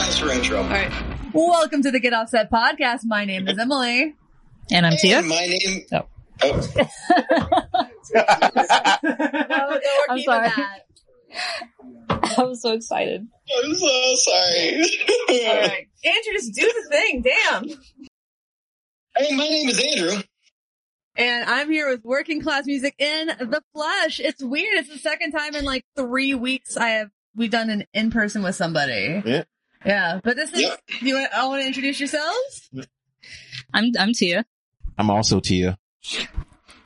Pause for intro. All right. Welcome to the Get Offset podcast. My name is Emily. And I'm Tia. And my name. Oh. Oh, I'm sorry. I was so excited. I'm so sorry. All right. Andrew, just do the thing. Damn. Hey, my name is Andrew. And I'm here with Working Class Music in the flesh. It's weird. It's the second time in like three weeks I have we've done an in person with somebody. Yeah. Yeah. But this is. Yep. You want? all want to introduce yourselves? I'm I'm Tia, I'm also Tia.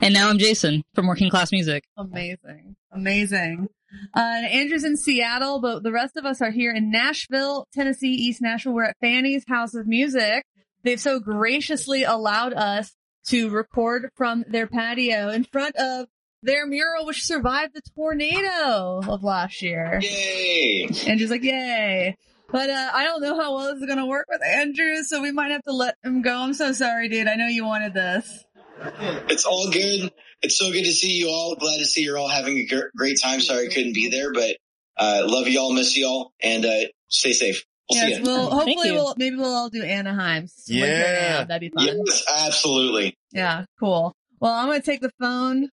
and now I'm Jason from Working Class Music. Amazing. Amazing. Uh, Andrew's in Seattle, but the rest of us are here in Nashville, Tennessee, East Nashville. We're at Fanny's House of Music. They've so graciously allowed us to record from their patio in front of their mural, which survived the tornado of last year. Yay. Andrew's like, yay. But uh, I don't know how well this is going to work with Andrew, so we might have to let him go. I'm so sorry, dude. I know you wanted this. It's all good. It's so good to see you all. Glad to see you're all having a great time. Sorry I couldn't be there, but uh, love you all, miss you all, and uh, stay safe. We'll see Yes, you. we'll, hopefully we'll, maybe we'll all do Anaheim's. Yeah. That'd be fun. Yes, absolutely. Yeah, cool. Well, I'm gonna take the phone.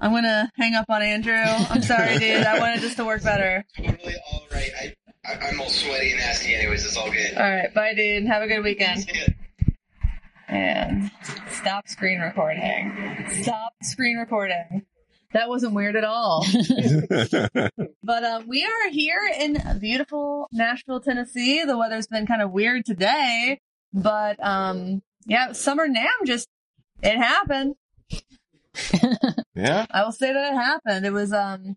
I'm gonna hang up on Andrew. I'm sorry, dude. I wanted this to work better. Totally all right. I, I, I'm all sweaty and nasty anyways. It's all good. All right, bye, dude. Have a good weekend. See. And stop screen recording. Stop screen recording. That wasn't weird at all. But um, we are here in beautiful Nashville, Tennessee. The weather's been kind of weird today, but um, yeah, summer NAMM just it happened. yeah. I will say that it happened. It was um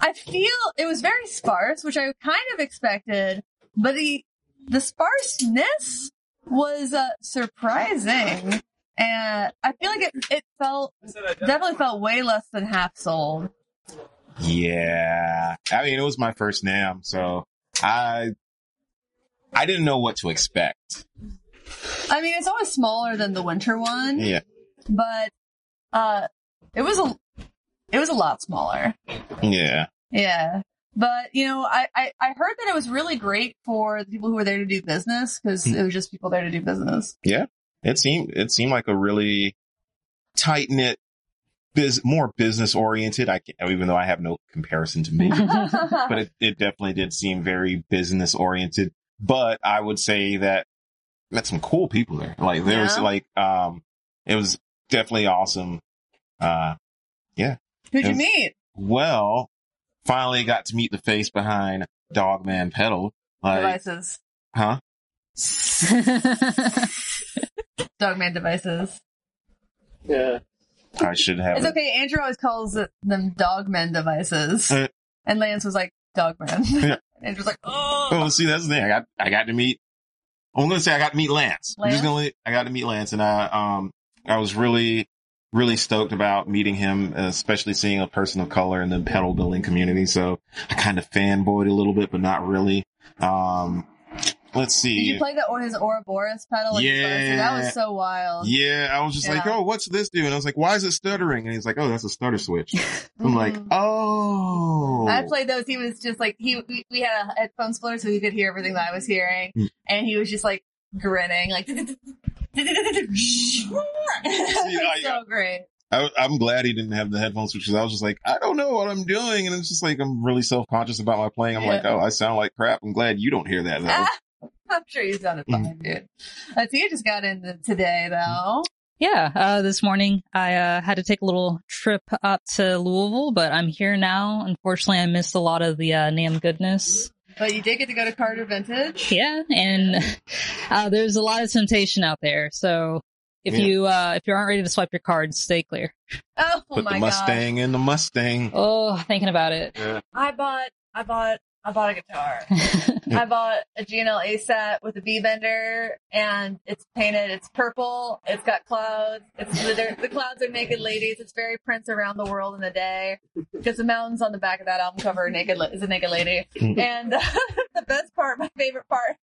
I feel it was very sparse, which I kind of expected, but the the sparseness was uh, surprising. And I feel like it it felt definitely felt way less than half sold. Yeah. I mean, it was my first NAMM, so I, I didn't know what to expect. I mean, it's always smaller than the winter one, Yeah. but uh it was a it was a lot smaller. Yeah. Yeah. But, you know, I, I, I heard that it was really great for the people who were there to do business because it was just people there to do business. Yeah. It seemed, it seemed like a really tight knit, biz, more business oriented. I can even though I have no comparison to me, but it, it definitely did seem very business oriented. But I would say that met some cool people there. Like there was Yeah. like, um, it was definitely awesome. Uh, Who'd you meet? Well, finally got to meet the face behind Dogman Pedal. Like, Devices. huh? Dogman devices. Yeah. I should have. It's okay. Andrew always calls them Dogman devices. Uh. and Lance was like, dogman. Yeah. Andrew's like, oh. Oh, see, that's the thing. I got, I got to meet. I'm going to say I got to meet Lance. I'm just going to, I got to meet Lance, and I, um, I was really, really stoked about meeting him, especially seeing a person of color in the pedal building community. So I kind of fanboyed a little bit, but not really. Um, let's see. Did you play the or his Ouroboros pedal? first did? That was so wild. Yeah, I was just like, oh, what's this do? And I was like, why is it stuttering? And he's like, oh, that's a stutter switch. I'm like, Mhm. oh. I played those. He was just like he. We, we had a headphone splitter, so he could hear everything that I was hearing, Mm. and he was just like grinning, like. it was so great. I, I'm glad he didn't have the headphones because I was just like, I don't know what I'm doing. And it's just like, I'm really self conscious about my playing. I'm like, oh, I sound like crap. I'm glad you don't hear that though. I'm sure you sounded Mm. fine, dude. Tia just got in the- today, though. yeah, uh, this morning I uh, had to take a little trip up to Louisville, but I'm here now. Unfortunately, I missed a lot of the uh, NAMM goodness. But you did get to go to Carter Vintage. Yeah, and uh, there's a lot of temptation out there. So if Yeah. you uh, if you aren't ready to swipe your cards, stay clear. Oh, Put my the god! Mustang in the Mustang. Oh, thinking about it. I bought, I bought, I bought a guitar. I bought a G&L ASAT with a B bender, and it's painted. It's purple. It's got clouds. It's the, the clouds are naked ladies. It's very Prince around the world in a day. Because the mountains on the back of that album cover are naked is a naked lady. Mm. and the best part, my favorite part,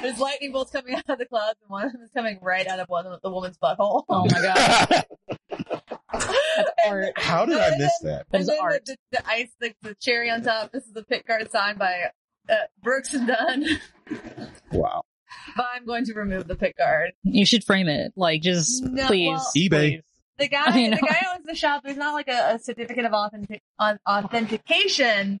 there's lightning bolts coming out of the clouds, and one of them is coming right out of one of the woman's butthole. oh my god, that's art. How did I miss that? That and is then art. The, the, the ice, the, the cherry on top. This is a pick guard signed by uh, Brooks and Dunn, Wow. but I'm going to remove the pick guard. You should frame it. Like, just No, please. well- eBay. please. The guy, I know. the guy owns the shop. There's not like a, a certificate of authentic, on, authentication.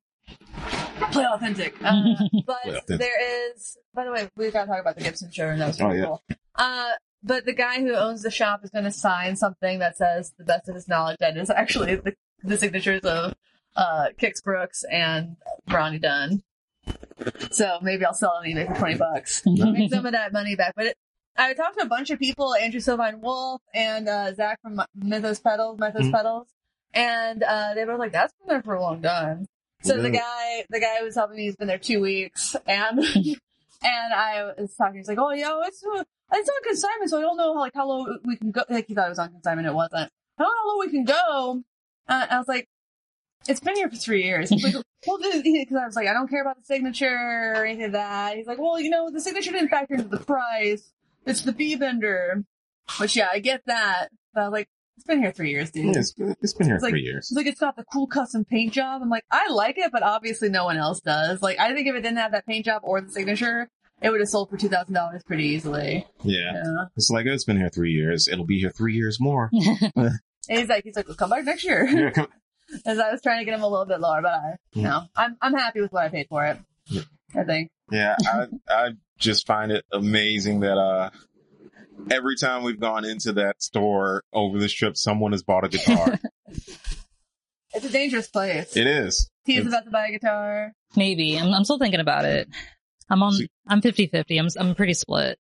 Play authentic, uh, but Play authentic. there is. By the way, we got to talk about the Gibson showroom. That was Oh, really yeah. cool. Uh, but the guy who owns the shop is going to sign something that says, "The best of his knowledge," that is actually the, the signatures of uh, Kix Brooks and Ronnie Dunn. So maybe I'll sell it on eBay for twenty bucks make some of that money back. But it, I talked to a bunch of people, Andrew Sylvine Wolf and uh, Zach from Mythos Pedals, Mythos Mhm. Pedals, and uh, they were like, "That's been there for a long time." So the guy, the guy who was helping me, has been there two weeks, and and I was talking. He's like, "Oh yeah, it's it's on consignment, so I don't know how like how low we can go." Like he thought it was on consignment, it wasn't. I don't know how low we can go. Uh, I was like, "It's been here for three years." Like, well, because I was like, I don't care about the signature or anything of that. He's like, well, you know, the signature didn't factor into the price. It's the B bender. Which, yeah, I get that. But I was like, it's been here three years, dude. Yeah, it's, it's been here It's like- three years. It's like, it's got the cool custom paint job. I'm like, I like it, but obviously no one else does. Like, I think if it didn't have that paint job or the signature, it would have sold for $2,000 pretty easily. Yeah. Yeah. It's like, it's been here three years. It'll be here three years more. And he's like, he's like, well, come back next year. Yeah, come- As I was trying to get him a little bit lower, but I, Yeah. no, I'm, I'm happy with what I paid for it. Yeah. I think. Yeah, I I just find it amazing that uh every time we've gone into that store over this trip, someone has bought a guitar. It's a dangerous place. it is. He's It's- about to buy a guitar. Maybe. I'm, I'm still thinking about it. I'm on, See- I'm 50 50. I'm, I'm pretty split.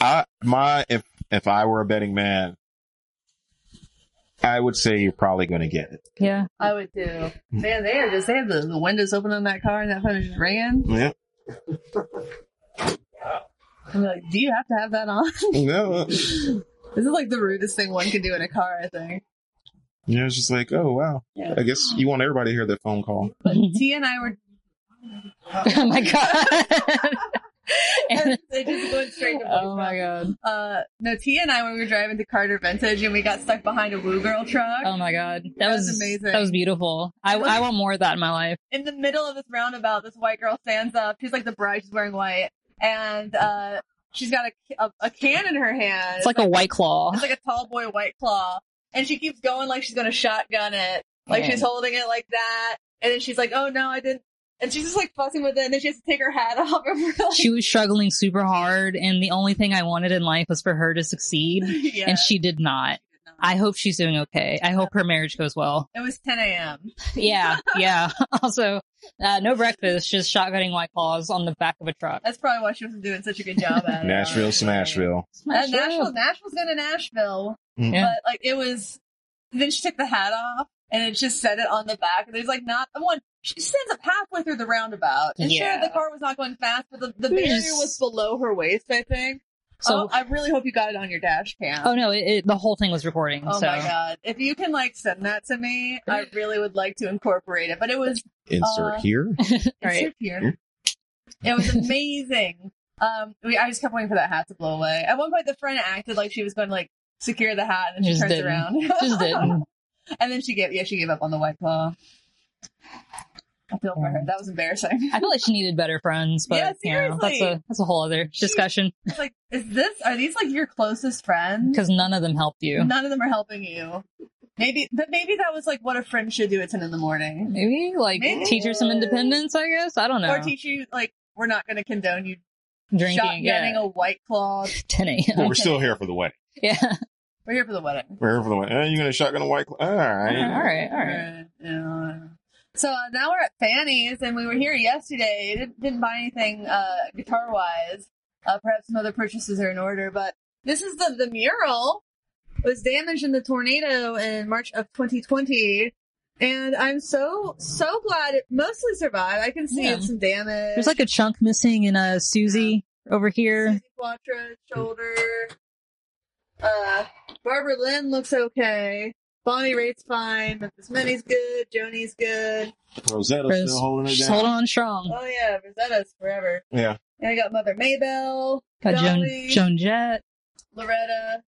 I my if if I were a betting man, I would say you're probably going to get it. Yeah. I would too. Man, they are just they have the, the windows open on that car and that phone is just ringing. Yeah. I'm like, do you have to have that on? No. this is like the rudest thing one can do in a car, I think. Yeah, it's just like, oh wow. Yeah. I guess you want everybody to hear that phone call. But T and I were oh my god. And- they just straight to oh my god. Uh no, T and I when we were driving to Carter Vintage and we got stuck behind a Woo Girl truck Oh my god. That, That was was amazing. That was beautiful. I, I want more of that in my life. in the middle of this roundabout. This white girl stands up. She's like the bride. She's wearing white, and uh, she's got a, a, a can in her hand. It's like a white claw. It's like a tall boy white claw. And she keeps going like she's gonna shotgun it. Like Man. she's holding it like that. And then she's like, oh no, I didn't. And she's just like fussing with it. And then she has to take her hat off. Like, She was struggling super hard, and the only thing I wanted in life was for her to succeed, yeah. and she did not. I hope she's doing okay. I hope her marriage goes well. it was 10 a.m. Yeah, yeah. Also, uh, no breakfast, just shotgunning white claws on the back of a truck. That's probably why she wasn't doing such a good job at it. Nashville, honestly. Smashville. Uh, Nashville, Nashville's going to Nashville. Yeah. But like it was, then she took the hat off and it just said it on the back. And there's like not one. She stands up halfway through the roundabout. And Yeah. sure, the car was not going fast, but the, the We barrier just- was below her waist. I think. So- oh, I really hope you got it on your dash cam. Oh no, it, it, the whole thing was recording. Oh so my god! If you can like send that to me, I really would like to incorporate it. But it was Insert Uh, here. Right. it's here. It was amazing. um, we, I just kept waiting for that hat to blow away. At one point, the friend acted like she was going to like secure the hat, and she Just turns didn't. around. just didn't. And then she gave, yeah, she gave up on the white claw. I feel for her. That was embarrassing. I feel like she needed better friends, but Yeah, you know, that's a that's a whole other discussion It's like, is this, are these like your closest friends? because none of them helped you. None of them are helping you. Maybe, but maybe that was like what a friend should do at 10 in the morning. Maybe like Maybe. teach her some independence. I guess I don't know. Or teach you, like, we're not going to condone you Drinking, shotgunning yeah, a white claw. 10 a.m. But we're still here for the wedding. Yeah, We're here for the wedding. We're here for the wedding. Eh, you gonna shotgun a white? Cl- all all right. right, all right. Right, yeah. So uh, now we're at Fanny's, and we were here yesterday. Didn't, didn't buy anything uh, guitar wise. Uh, perhaps some other purchases are in order, but this is the the mural was damaged in the tornado in March of 2020, and I'm so so glad it mostly survived. I can see Yeah. some damage. There's like a chunk missing in a Suzi over here. Suzi Quatro shoulder. Uh, Barbara Lynn looks okay. Bonnie Raitt's fine. Memphis Minnie's good. Joni's good. Rosetta's Chris, still holding it down. holding on strong. Oh yeah, Rosetta's forever. Yeah. And I got Mother Maybelle, Got Joan Dolly, Joan Jett. Loretta.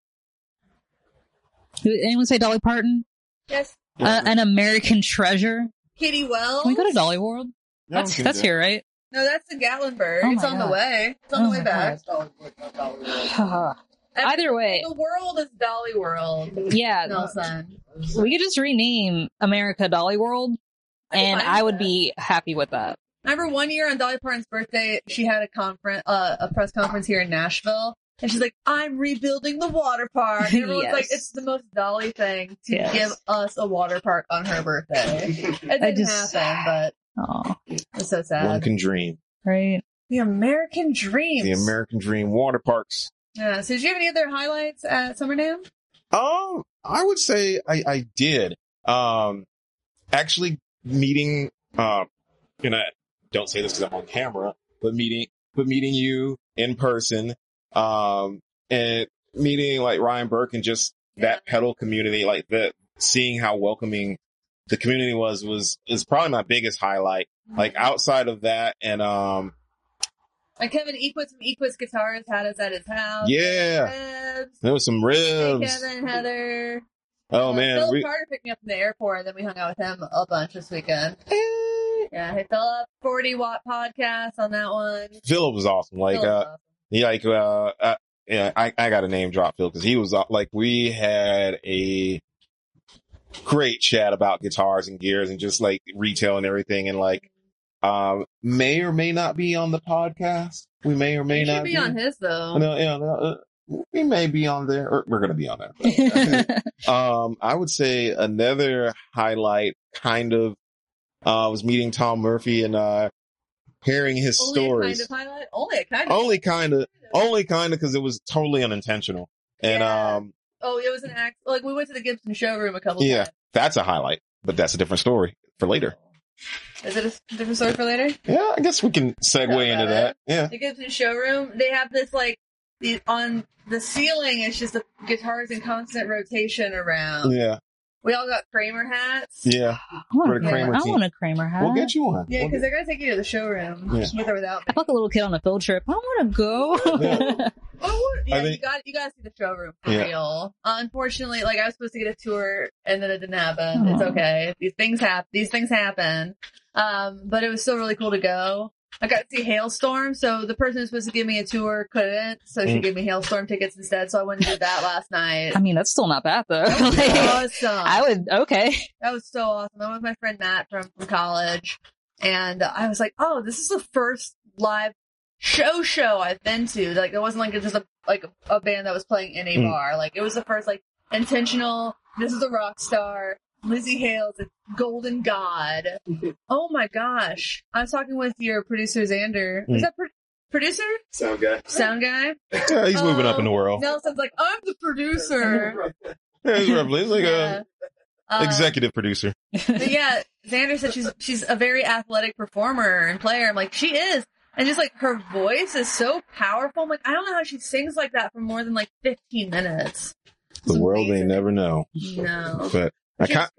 Did anyone say Dolly Parton? Yes, Uh, an American treasure. Kitty Wells. Can we go to Dolly World? Yeah, we That's that's do here, right? No, that's the Gatlinburg. Oh it's my on the way. It's on Oh the way my back. Either way, The world is Dolly World. yeah, Nelson. we could just rename America Dolly World, and fine I would that. be happy with that. remember one year on Dolly Parton's birthday, she had a conference, uh, a press conference here in Nashville. And she's like, I'm rebuilding the water park. And everyone's Yes. like, it's the most Dolly thing to Yes. give us a water park on her birthday. It didn't just- happen, Oh, but it's so One sad. can dream. right. the American dream. The American Dream water parks. Yeah. So, did you have any other highlights at Summer NAMM? Um, I would say I, I did. Um, actually meeting, uh, and I don't say this because I'm on camera, but meeting, but meeting you in person, um, and meeting like Ryan Burke and just that pedal community, like that, seeing how welcoming the community was, was, is probably my biggest highlight. Like outside of that and, um, Like Kevin Equitz from Equitz Guitars had us at his house. yeah, Ribs. there was some ribs. Hey. Kevin, Heather. Oh Uh, man, Philip we, Carter picked me up from the airport, and then we hung out with him a bunch this weekend. Yeah, hey Philip, 40 watt podcast on that one. Philip was awesome. Like, Philip's uh, awesome. He like uh, uh yeah, I I got a name drop Phil because he was uh, like we had a great chat about guitars and gears and just like retail and everything and like um may or may not be on the podcast. We may or may You not be on his though. No, yeah, no, uh, we may be on there or we're gonna be on there. um, I would say another highlight kind of uh was meeting Tom Murphy and uh hearing his Only stories. kind of. Only kind of. Only kind of only kind of because it was totally unintentional. And Yeah. um, Oh, it was an act. Like we went to the Gibson showroom a couple Yeah. times. that's a highlight, but that's a different story for later. Is it a different story for later? Yeah, I guess we can segue into that. Yeah. The Gibson showroom. They have this like the on the ceiling. It's just the guitars in constant rotation around. Yeah. We all got Kramer hats. Yeah. I want, For the Yeah. Kramer I want a Kramer hat. We'll get you one. Yeah, We'll because get- they're gonna take you to the showroom Yeah. with or without I me. felt like a little kid on a field trip. I want to go. Yeah. Oh, yeah, I you got you got to see the showroom for Yeah. real. Unfortunately, like I was supposed to get a tour and then it didn't happen. It's okay. These things happen. These things happen. Um, but it was still really cool to go. I got to see Halestorm, so the person who's supposed to give me a tour couldn't, so she Mm. gave me Halestorm tickets instead. So I went and did that last night. I mean, that's still not bad though. Like, awesome. I would okay. That was so awesome. I went with my friend Matt from, from college, and I was like, "Oh, this is the first live show show I've been to. Like, it wasn't like just a like a band that was playing in a Mm. bar. Like, it was the first like intentional. This is a rock star. Lzzy Hale's a golden god. Oh my gosh! I was talking with your producer Xander. Mm. Is that pro- producer? Sound guy. Sound guy? Yeah, he's moving up in the world. Nelson's like, I'm the producer. Yeah, he's roughly- he's like Yeah. a Uh, executive producer. Yeah, Xander said she's she's a very athletic performer and player. I'm like, she is. And just like her voice is so powerful. I'm like, I don't know how she sings like that for more than like 15 minutes. The It's world may amazing. never know. No. But I kind.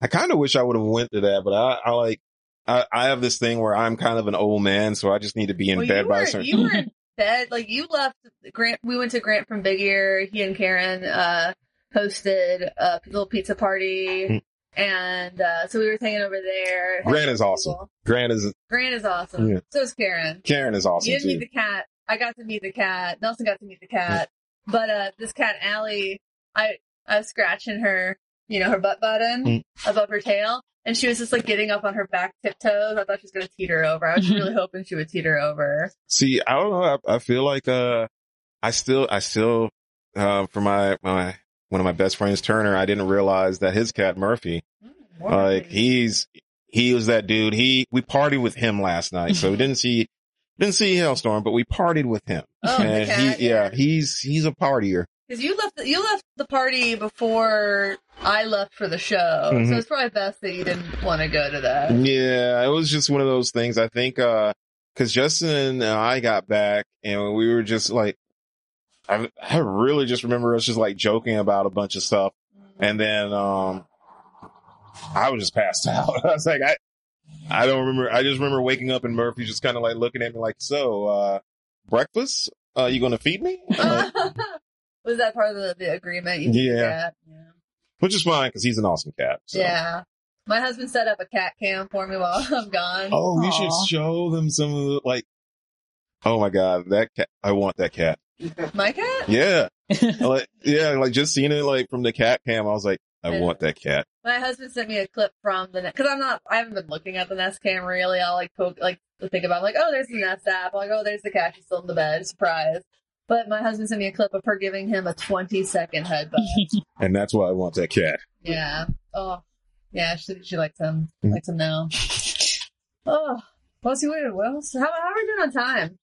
I kind of wish I would have went to that, but I, I like I, I have this thing where I'm kind of an old man, so I just need to be in Well, bed by were, a certain. Time. You were in bed. Like you left Grant. We went to Grant from Big Ear. He and Karen, uh, hosted a little pizza party. Mm. And, uh, so we were hanging over there. Grant is awesome. Grant is Grant is awesome. Yeah. So is Karen. Karen is awesome You didn't too. meet the cat. I got to meet the cat. Nelson got to meet the cat. But uh this cat Allie, I I was scratching her, you know, her butt button Mm. above her tail. And she was just like getting up on her back tiptoes. I thought she was gonna teeter over. I was really hoping she would teeter over. See, I don't know. I, I feel like, uh, I still, I still, uh, for my, my, one of my best friends, Turner, I didn't realize that his cat Murphy, Mm, like he's, he was that dude. He, we partied with him last night. So we didn't see, didn't see Halestorm, but we partied with him. oh, the and cat, he, yeah, he's, he's a partier. Because you left you left the party before I left for the show. Mhm. So it's probably best that you didn't want to go to that. Yeah, it was just one of those things. I think, uh, cause Justin and I got back and we were just like, I, I really just remember us just like joking about a bunch of stuff. And then, um, I was just passed out. I was like, I, I don't remember. I just remember waking up and Murphy just kind of like looking at me like, so, uh, breakfast? Uh, you going to feed me? Was that part of the, the agreement? You Yeah. Yeah. which is fine because he's an awesome cat. So. Yeah. My husband set up a cat cam for me while I'm gone. Oh, you should show them some of the like. Oh my god, that cat! I want that cat. My cat? Yeah, like yeah, like just seeing it like from the cat cam, I was like, I Yeah. want that cat. My husband sent me a clip from the because I'm not I haven't been looking at the Nest Cam really. I'll like poke like think about i'm like oh there's the Nest app. I'm like oh there's the cat. She's still in the bed. Surprise. But my husband sent me a clip of her giving him a 20 second headbutt. And that's why I want that cat. yeah. Oh. Yeah. She she likes him. Mhm. Likes him now. Oh. What's he waiting? What else? How how are we doing on time?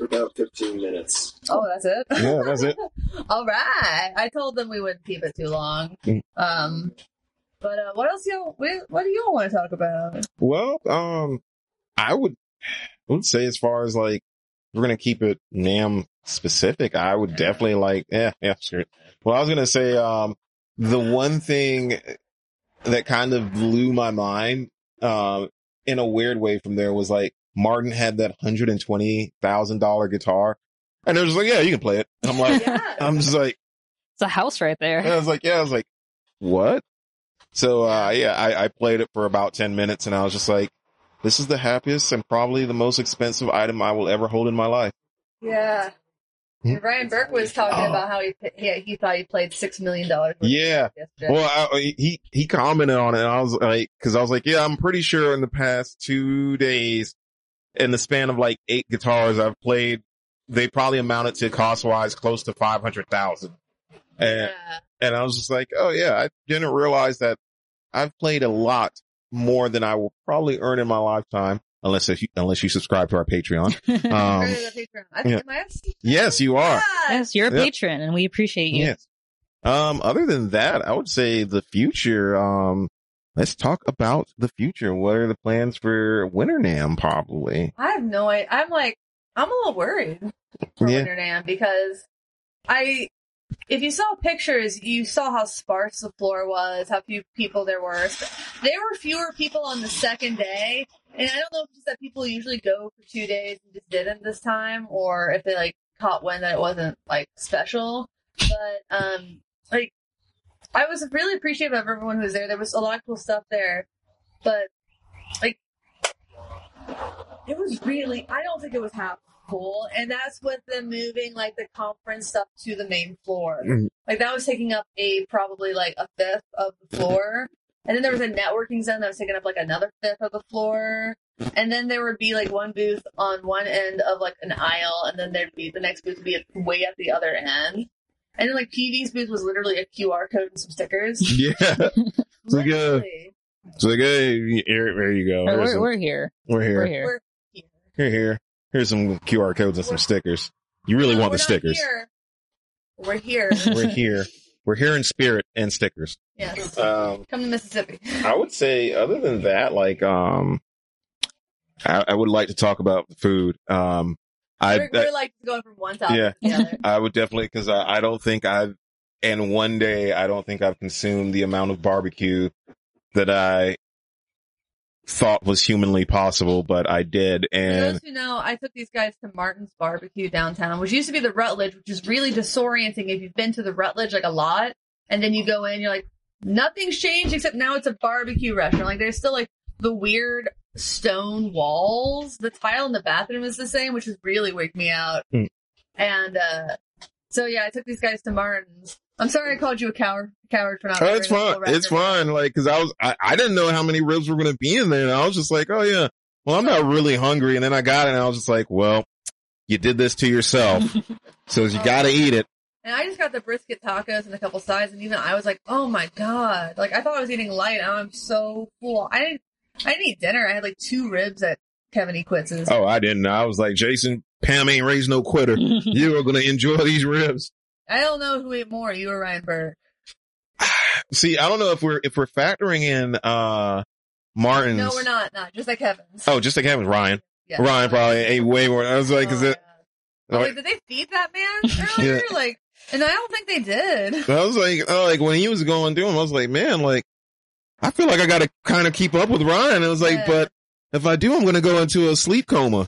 About 15 minutes. Oh, that's it. Yeah, that's it. All right. I told them we wouldn't keep it too long. Mm. Um. But uh, what else y'all? What, what do y'all want to talk about? Well, um, I would, I would say as far as like we're gonna keep it NAMM specific, I would definitely like, yeah, yeah, sure. Well, I was gonna say, um, the one thing that kind of blew my mind, um, in a weird way from there was like Martin had that hundred and twenty thousand dollar guitar, and it was like, yeah, you can play it. And I'm like, Yeah. I'm just like. It's a house right there. And I was like, yeah, I was like, what? So, uh, yeah, I, I played it for about 10 minutes and I was just like, this is the happiest and probably the most expensive item I will ever hold in my life. Yeah. And Ryan Burke was talking Oh. about how he he, he thought he played six million dollars. Yeah. Well, I, he, he commented on it and I was like, cause I was like, yeah, I'm pretty sure in the past two days, in the span of like eight guitars I've played, they probably amounted to cost wise close to 500,000. And, yeah. And I was just like, oh yeah, I didn't realize that I've played a lot more than I will probably earn in my lifetime. Unless if you, unless you subscribe to our Patreon. Um, Heard of the Patreon. Yeah. Am yes, you are. yes, you're a Yep. patron and we appreciate you. Yes. Um, other than that, I would say the future, um, let's talk about the future. What are the plans for Winter NAMM probably? I have no idea. I'm like, I'm a little worried for Yeah. Winter NAMM because I, if you saw pictures, you saw how sparse the floor was, how few people there were. There were fewer people on the second day, and I don't know if it's just that people usually go for two days and just didn't this time, or if they like caught wind that it wasn't like special. But um, like, I was really appreciative of everyone who was there. There was a lot of cool stuff there, but like it was really i don't think it was half full and that's with them moving like the conference stuff to the main floor Mhm. like that was taking up a probably like a fifth of the floor and then there was a networking zone that was taking up like another fifth of the floor and then there would be like one booth on one end of like an aisle and then there'd be the next booth would be way at the other end and then like pv's booth was literally a qr code and some stickers Yeah. It's like, uh, Literally. it's like, hey, here, there you go. Or We're, some- we're here. we're here. We're here. We're here. Here, here. Here's some QR codes and some stickers. You really No, want the stickers. here. We're here. We're here. We're here in spirit and stickers. yes. Um, Come to Mississippi. I would say other than that, like, um, I, I would like to talk about the food. Um, I, we're, we're like going from one topic Yeah. to the other. I would definitely, cause I, I don't think I've, and one day I don't think I've consumed the amount of barbecue that I thought was humanly possible, but I did. And those who know, I took these guys to Martin's Barbecue downtown, which used to be the Rutledge, which is really disorienting if you've been to the Rutledge like a lot, and then you go in, you're like, nothing's changed except now it's a barbecue restaurant. Like there's still like the weird stone walls. The tile in the bathroom is the same, which is really wigged me out. Hmm. And uh so yeah, I took these guys to Martin's. I'm sorry I called you a coward coward for not. Oh, it's fine. It's fine. Like, cause I was, I, I didn't know how many ribs were going to be in there. And I was just like, oh yeah, well, I'm not really hungry. And then I got it and I was just like, well, you did this to yourself. so you got to eat it. And I just got the brisket tacos and a couple sides, and even I was like, "Oh my god!" Like I thought I was eating light, I'm so full. I didn't, I didn't eat dinner. I had like two ribs at Kevin E. Quitz's. Oh, I didn't. I was like, Jason, Pam ain't raised no quitter. you are going to enjoy these ribs. I don't know who ate more, you or Ryan Burr. See, I don't know if we're, if we're factoring in, uh, Martin's. No, we're not. Not just like Kevin's. Oh, just like having Ryan. Yeah. Ryan probably ate way more. I was like, Oh, is it? yeah. Like, did they feed that man earlier? Like, and I don't think they did. I was like, oh, like when he was going through them, I was like, man, like, I feel like I got to kind of keep up with Ryan. I was like, Yeah. but if I do, I'm going to go into a sleep coma.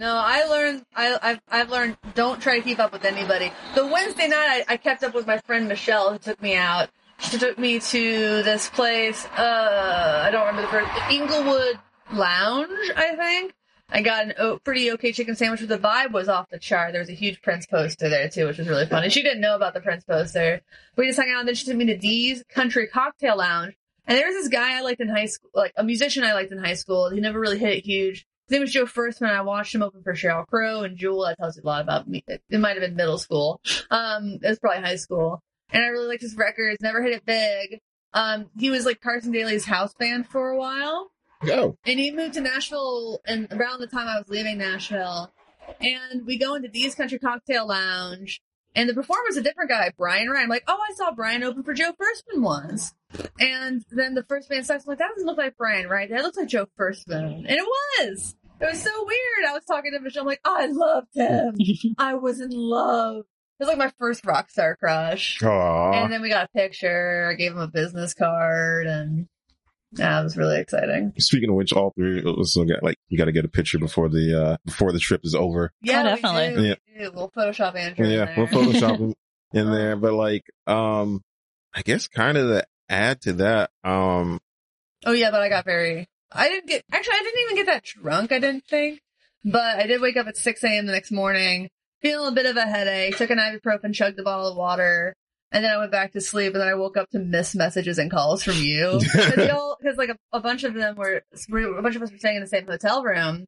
No, I learned. I, I've I've learned. Don't try to keep up with anybody. The Wednesday night, I, I kept up with my friend Michelle, who took me out, She took me to this place. Uh, I don't remember the first. Inglewood Lounge, I think. I got an pretty okay chicken sandwich, but the vibe was off the chart. There was a huge Prince poster there too, which was really funny. She didn't know about the Prince poster. We just hung out, and then she took me to Dee's Country Cocktail Lounge. And there was this guy I liked in high school, like a musician I liked in high school. He never really hit it huge. His name was Joe Firstman. I watched him open for Sheryl Crow and Jewel. That tells you a lot about me. It, it might have been middle school. Um, it was probably high school. And I really liked his records. Never hit it big. Um, he was like Carson Daly's house band for a while. Oh, And he moved to Nashville and around the time I was leaving Nashville. And we go into Dee's Country Cocktail Lounge. And the performer's a different guy, Brian Ryan. I'm like, oh, I saw Brian open for Joe Firstman once. And then the first band starts, I'm like, that doesn't look like Brian, right? That looks like Joe Firstman. And it was. It was so weird. I was talking to Michelle, I'm like, I loved him. I was in love. It was like my first rock star crush. Aw. And then we got a picture. I gave him a business card, and yeah, it was really exciting. Speaking of which, all three of us will get like you got to get a picture before the uh before the trip is over. Yeah, Oh, we definitely. do, we Yeah. do. We'll Photoshop Andrew. in Yeah, there. we'll Photoshop them in there. But like, um, I guess kind of to add to that, um, Oh yeah, but I got very. I didn't get. Actually, I didn't even get that drunk. I didn't think, but I did wake up at six a.m. the next morning, feeling a bit of a headache. Took an ibuprofen, chugged a bottle of water, and then I went back to sleep. And then I woke up to missed messages and calls from you because like a, a bunch of them were a bunch of us were staying in the same hotel room,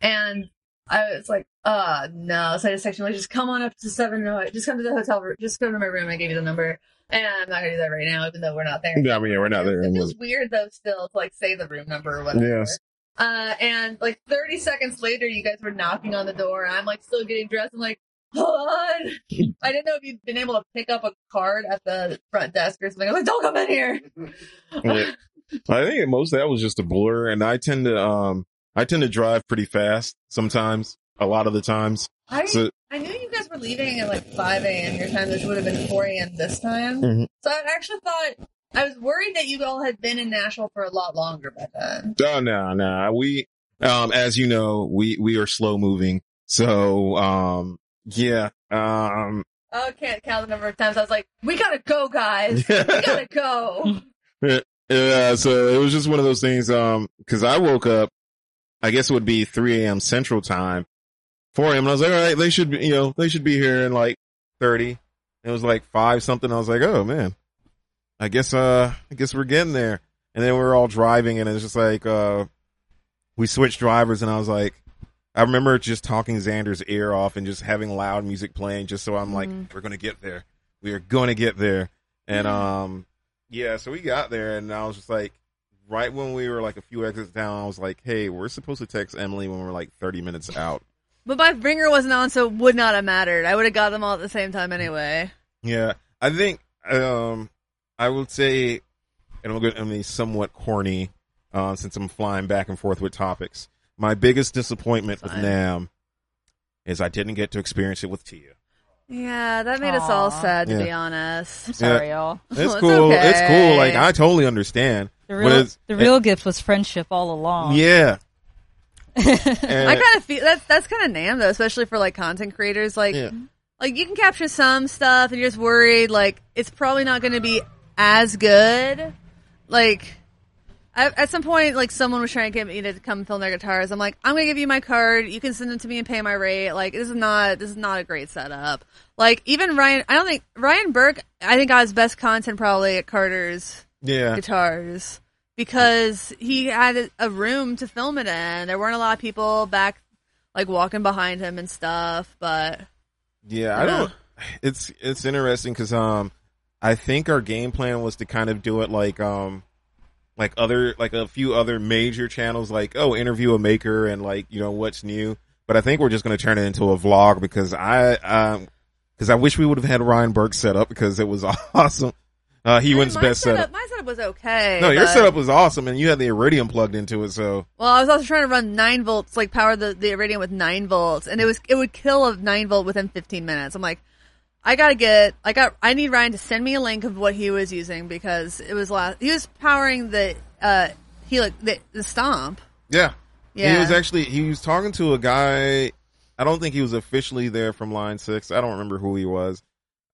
and I was like, uh no. So I just texted like, just come on up to seven. No, just come to the hotel room. Just go to my room. I gave you the number. And I'm not gonna do that right now, even though we're not there. yeah, I mean, yeah, we're not there. It feels weird though, still to like say the room number or whatever. Yes. Uh, and like 30 seconds later, you guys were knocking on the door. I'm like still getting dressed. I'm like, hold on. I didn't know if you'd been able to pick up a card at the front desk or something. I'm like, don't come in here. Yeah. I think most of that was just a blur, and I tend to, um, I tend to drive pretty fast sometimes, a lot of the times. I, So I knew guys were leaving at like 5 a.m. your time, which would have been 4 a.m. this time. Mhm. So I actually thought, I was worried that you all had been in Nashville for a lot longer by then. Oh no, no. We um as you know, we we are slow moving. So um yeah. Um I can't count the number of times I was like, we gotta go, guys. We gotta go. yeah, so it was just one of those things, um, cause I woke up, I guess it would be 3 a.m. central time, 4 him. and I was like, all right, they should be, you know, they should be here in like 30. It was like five something. I was like, oh man, I guess, uh, I guess we're getting there. And then we were all driving and it's just like, uh, we switched drivers and I was like, I remember just talking Xander's ear off and just having loud music playing just so I'm like, Mhm. we're going to get there. We are going to get there. And, um, yeah, so we got there and I was just like, right when we were like a few exits down, I was like, hey, we're supposed to text Emily when we're like 30 minutes out. But my ringer wasn't on, so it would not have mattered. I would have got them all at the same time anyway. Yeah, I think, um, I would say, and I'm going to be somewhat corny, uh, since I'm flying back and forth with topics. My biggest disappointment with NAMM is I didn't get to experience it with Tia. Yeah, that made us all sad, to Yeah. be honest. I'm sorry, y'all. It's It's cool. It's cool. Like I totally understand. The real, the real gift was friendship all along. Yeah. I kind of feel that's that's kind of NAMM though, especially for like content creators. Like, Yeah. like you can capture some stuff, and you're just worried like it's probably not going to be as good. Like, at, at some point, like someone was trying to get me to come film their guitars. I'm like, I'm going to give you my card. You can send them to me and pay my rate. Like, this is not this is not a great setup. Like, even Ryan, I don't think Ryan Burke. I think got his best content probably at Carter's yeah. guitars because he had a- room to film it in. There weren't a lot of people back, like walking behind him and stuff. But Yeah, I don't. It's it's interesting because um, I think our game plan was to kind of do it like um, like other like a few other major channels, like oh, interview a maker and like you know what's new. But I think we're just going to turn it into a vlog because I um, because I wish we would have had Ryan Burke set up because it was awesome. Uh, he wins best setup, setup. My setup was okay. No, your but- setup was awesome, and you had the Iridium plugged into it. So Well, I was also trying to run nine volts, like power the the Iridium with nine volts, and it was it would kill a nine volt within 15 minutes. I'm like, I gotta get, I got, I need Ryan to send me a link of what he was using because it was last. He was powering the uh Helix, the, the Stomp. yeah, Yeah, He was actually he was talking to a guy. I don't think he was officially there from Line Six. I don't remember who he was,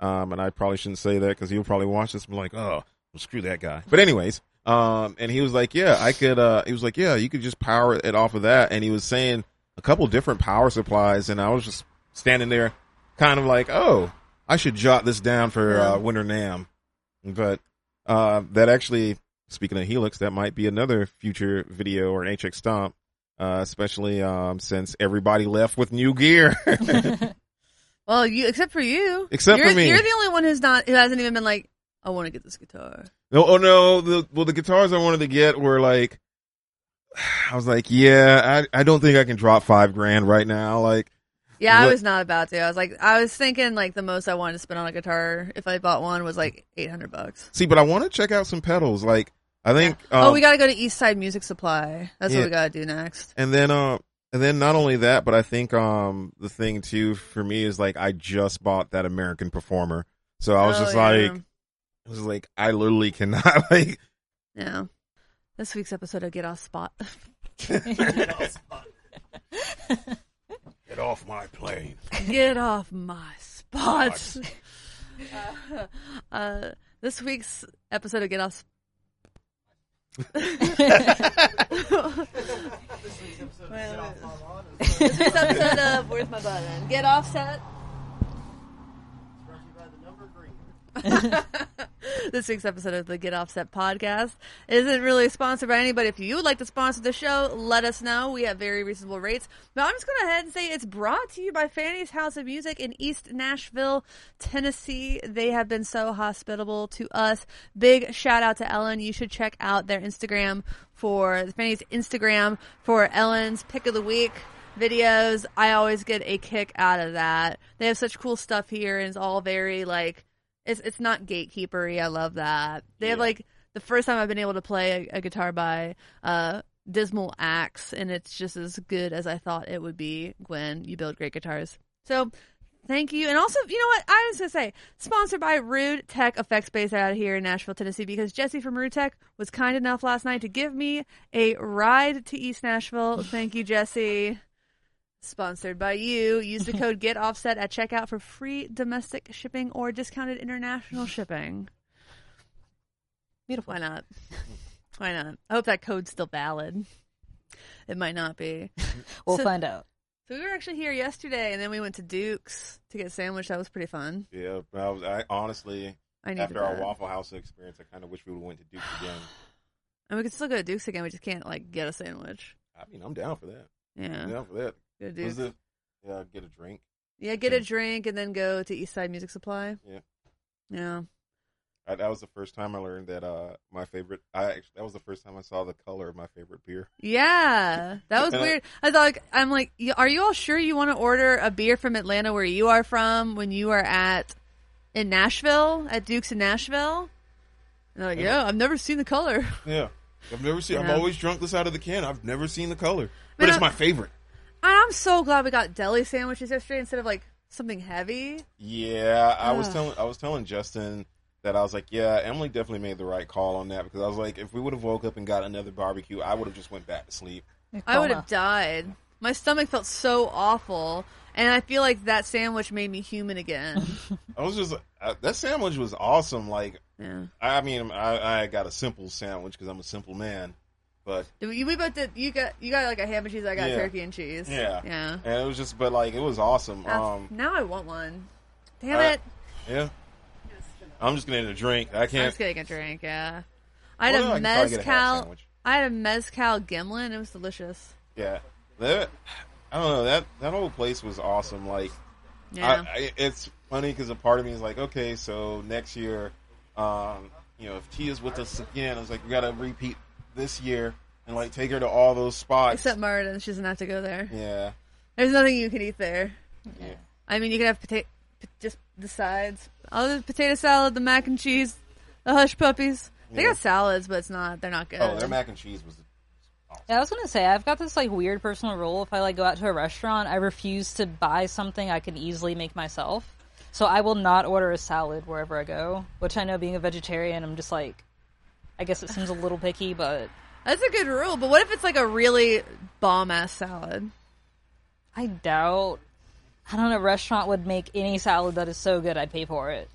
Um, and I probably shouldn't say that because he'll probably watch this and be like, oh, well, screw that guy. But anyways, um, and he was like, yeah, I could, uh, he was like, yeah, you could just power it off of that. And he was saying a couple different power supplies. And I was just standing there kind of like, oh, I should jot this down for, uh, Winter NAMM. But, uh, that actually, speaking of Helix, that might be another future video or an HX stomp. Uh, especially, um, since everybody left with new gear. Well, you except for you. Except you're, for me. You're the only one who's not who hasn't even been like, I want to get this guitar. No, oh no, the well the guitars I wanted to get were like I was like, yeah, I I don't think I can drop five grand right now. Like Yeah, I was not about to. I was like, I was thinking like the most I wanted to spend on a guitar if I bought one was like eight hundred bucks. see, but I want to check out some pedals. Like I think um, oh, we got to go to East Side Music Supply. That's Yeah. what we got to do next. and then uh and then not only that, but I think um the thing too for me is like I just bought that American Performer. So I was Oh, just yeah. like I was like I literally cannot like yeah. This week's episode of Get Off Spot. get off my plane. Get off my spot. uh, uh, this week's episode of Get Off. This episode of Where's My Button? Get Offset. this week's episode of the Get Offset podcast isn't really sponsored by anybody. If you would like to sponsor the show, let us know. We have very reasonable rates. But I'm just going to ahead and say it's brought to you by Fanny's House of Music in East Nashville, Tennessee. They have been so hospitable to us. Big shout out to Ellen. You should check out their Instagram for Fanny's Instagram for Ellen's pick of the week videos. I always get a kick out of that. They have such cool stuff here and it's all very like it's it's not gatekeepery. I love that. They have like the first time I've been able to play a, a guitar by uh Dismal Axe and it's just as good as I thought it would be when you build great guitars. So Thank you. And also, you know what? I was going to say, sponsored by Rude Tech Effects Space out here in Nashville, Tennessee, because Jesse from Rude Tech was kind enough last night to give me a ride to East Nashville. Thank you, Jesse. Sponsored by you. Use the code Get Offset at checkout for free domestic shipping or discounted international shipping. Beautiful. Why not? Why not? I hope that code's still valid. It might not be. We'll So- find out. So we were actually here yesterday, and then we went to Duke's to get a sandwich. That was pretty fun. Yeah, I was I honestly I needed after our that. Waffle House experience, I kind of wish we would have went to Duke's again. And we could still go to Duke's again. We just can't like get a sandwich. I mean, I'm down for that. Yeah, I'm down for that. Go to Was it? Yeah, get a drink. Yeah, get a drink and then go to East Side Music Supply. Yeah. Yeah. I, that was the first time I learned that uh my favorite. I actually, that was the first time I saw the color of my favorite beer. Yeah, that was And I- weird. I thought, like, I'm like, are you all sure you want to order a beer from Atlanta where you are from when you are at in Nashville at Duke's in Nashville? And they're like, yeah, I've never seen the color. Yeah, I've never seen. Yeah. I've always drunk this out of the can. I've never seen the color, but it's I- my favorite. And I'm so glad we got deli sandwiches yesterday instead of like something heavy. Yeah, I was telling I was telling Justin that I was like, yeah, Emily definitely made the right call on that because I was like, if we would have woke up and got another barbecue, I would have just went back to sleep. I would have died. My stomach felt so awful, and I feel like that sandwich made me human again. I was just uh, that sandwich was awesome. Like, yeah. I mean, I, I got a simple sandwich because I'm a simple man, but We both did. You got you got like a ham and cheese. I got Yeah. turkey and cheese. yeah, Yeah. and it was just, but like, it was awesome. Now- Um, now I want one. Damn I- it! yeah, I'm just gonna get a drink. I I'm can't. just getting a drink. Yeah. I had Well, a I can probably get a mezcal. sandwich. I had a mezcal gimlin. It was delicious. Yeah, that I don't know that that whole place was awesome. Like, Yeah. I, I, it's funny because a part of me is like, okay, so next year, um, you know, if Tia's with us again, I was like, we got to repeat this year and like take her to all those spots. Except Martin, she doesn't have to go there. yeah, There's nothing you can eat there. yeah, I mean, you can have potato, just the sides. All the potato salad, the mac and cheese, the hush puppies. They Yeah. got salads, but it's not. They're not good. Oh, their mac and cheese was. Yeah, I was gonna say I've got this like weird personal rule. If I like go out to a restaurant, I refuse to buy something I can easily make myself. So I will not order a salad wherever I go. Which I know, being a vegetarian, I'm just like, I guess it seems a little picky, but That's a good rule. But what if it's like a really bomb ass salad? I doubt. I don't know, restaurant would make any salad that is so good I'd pay for it.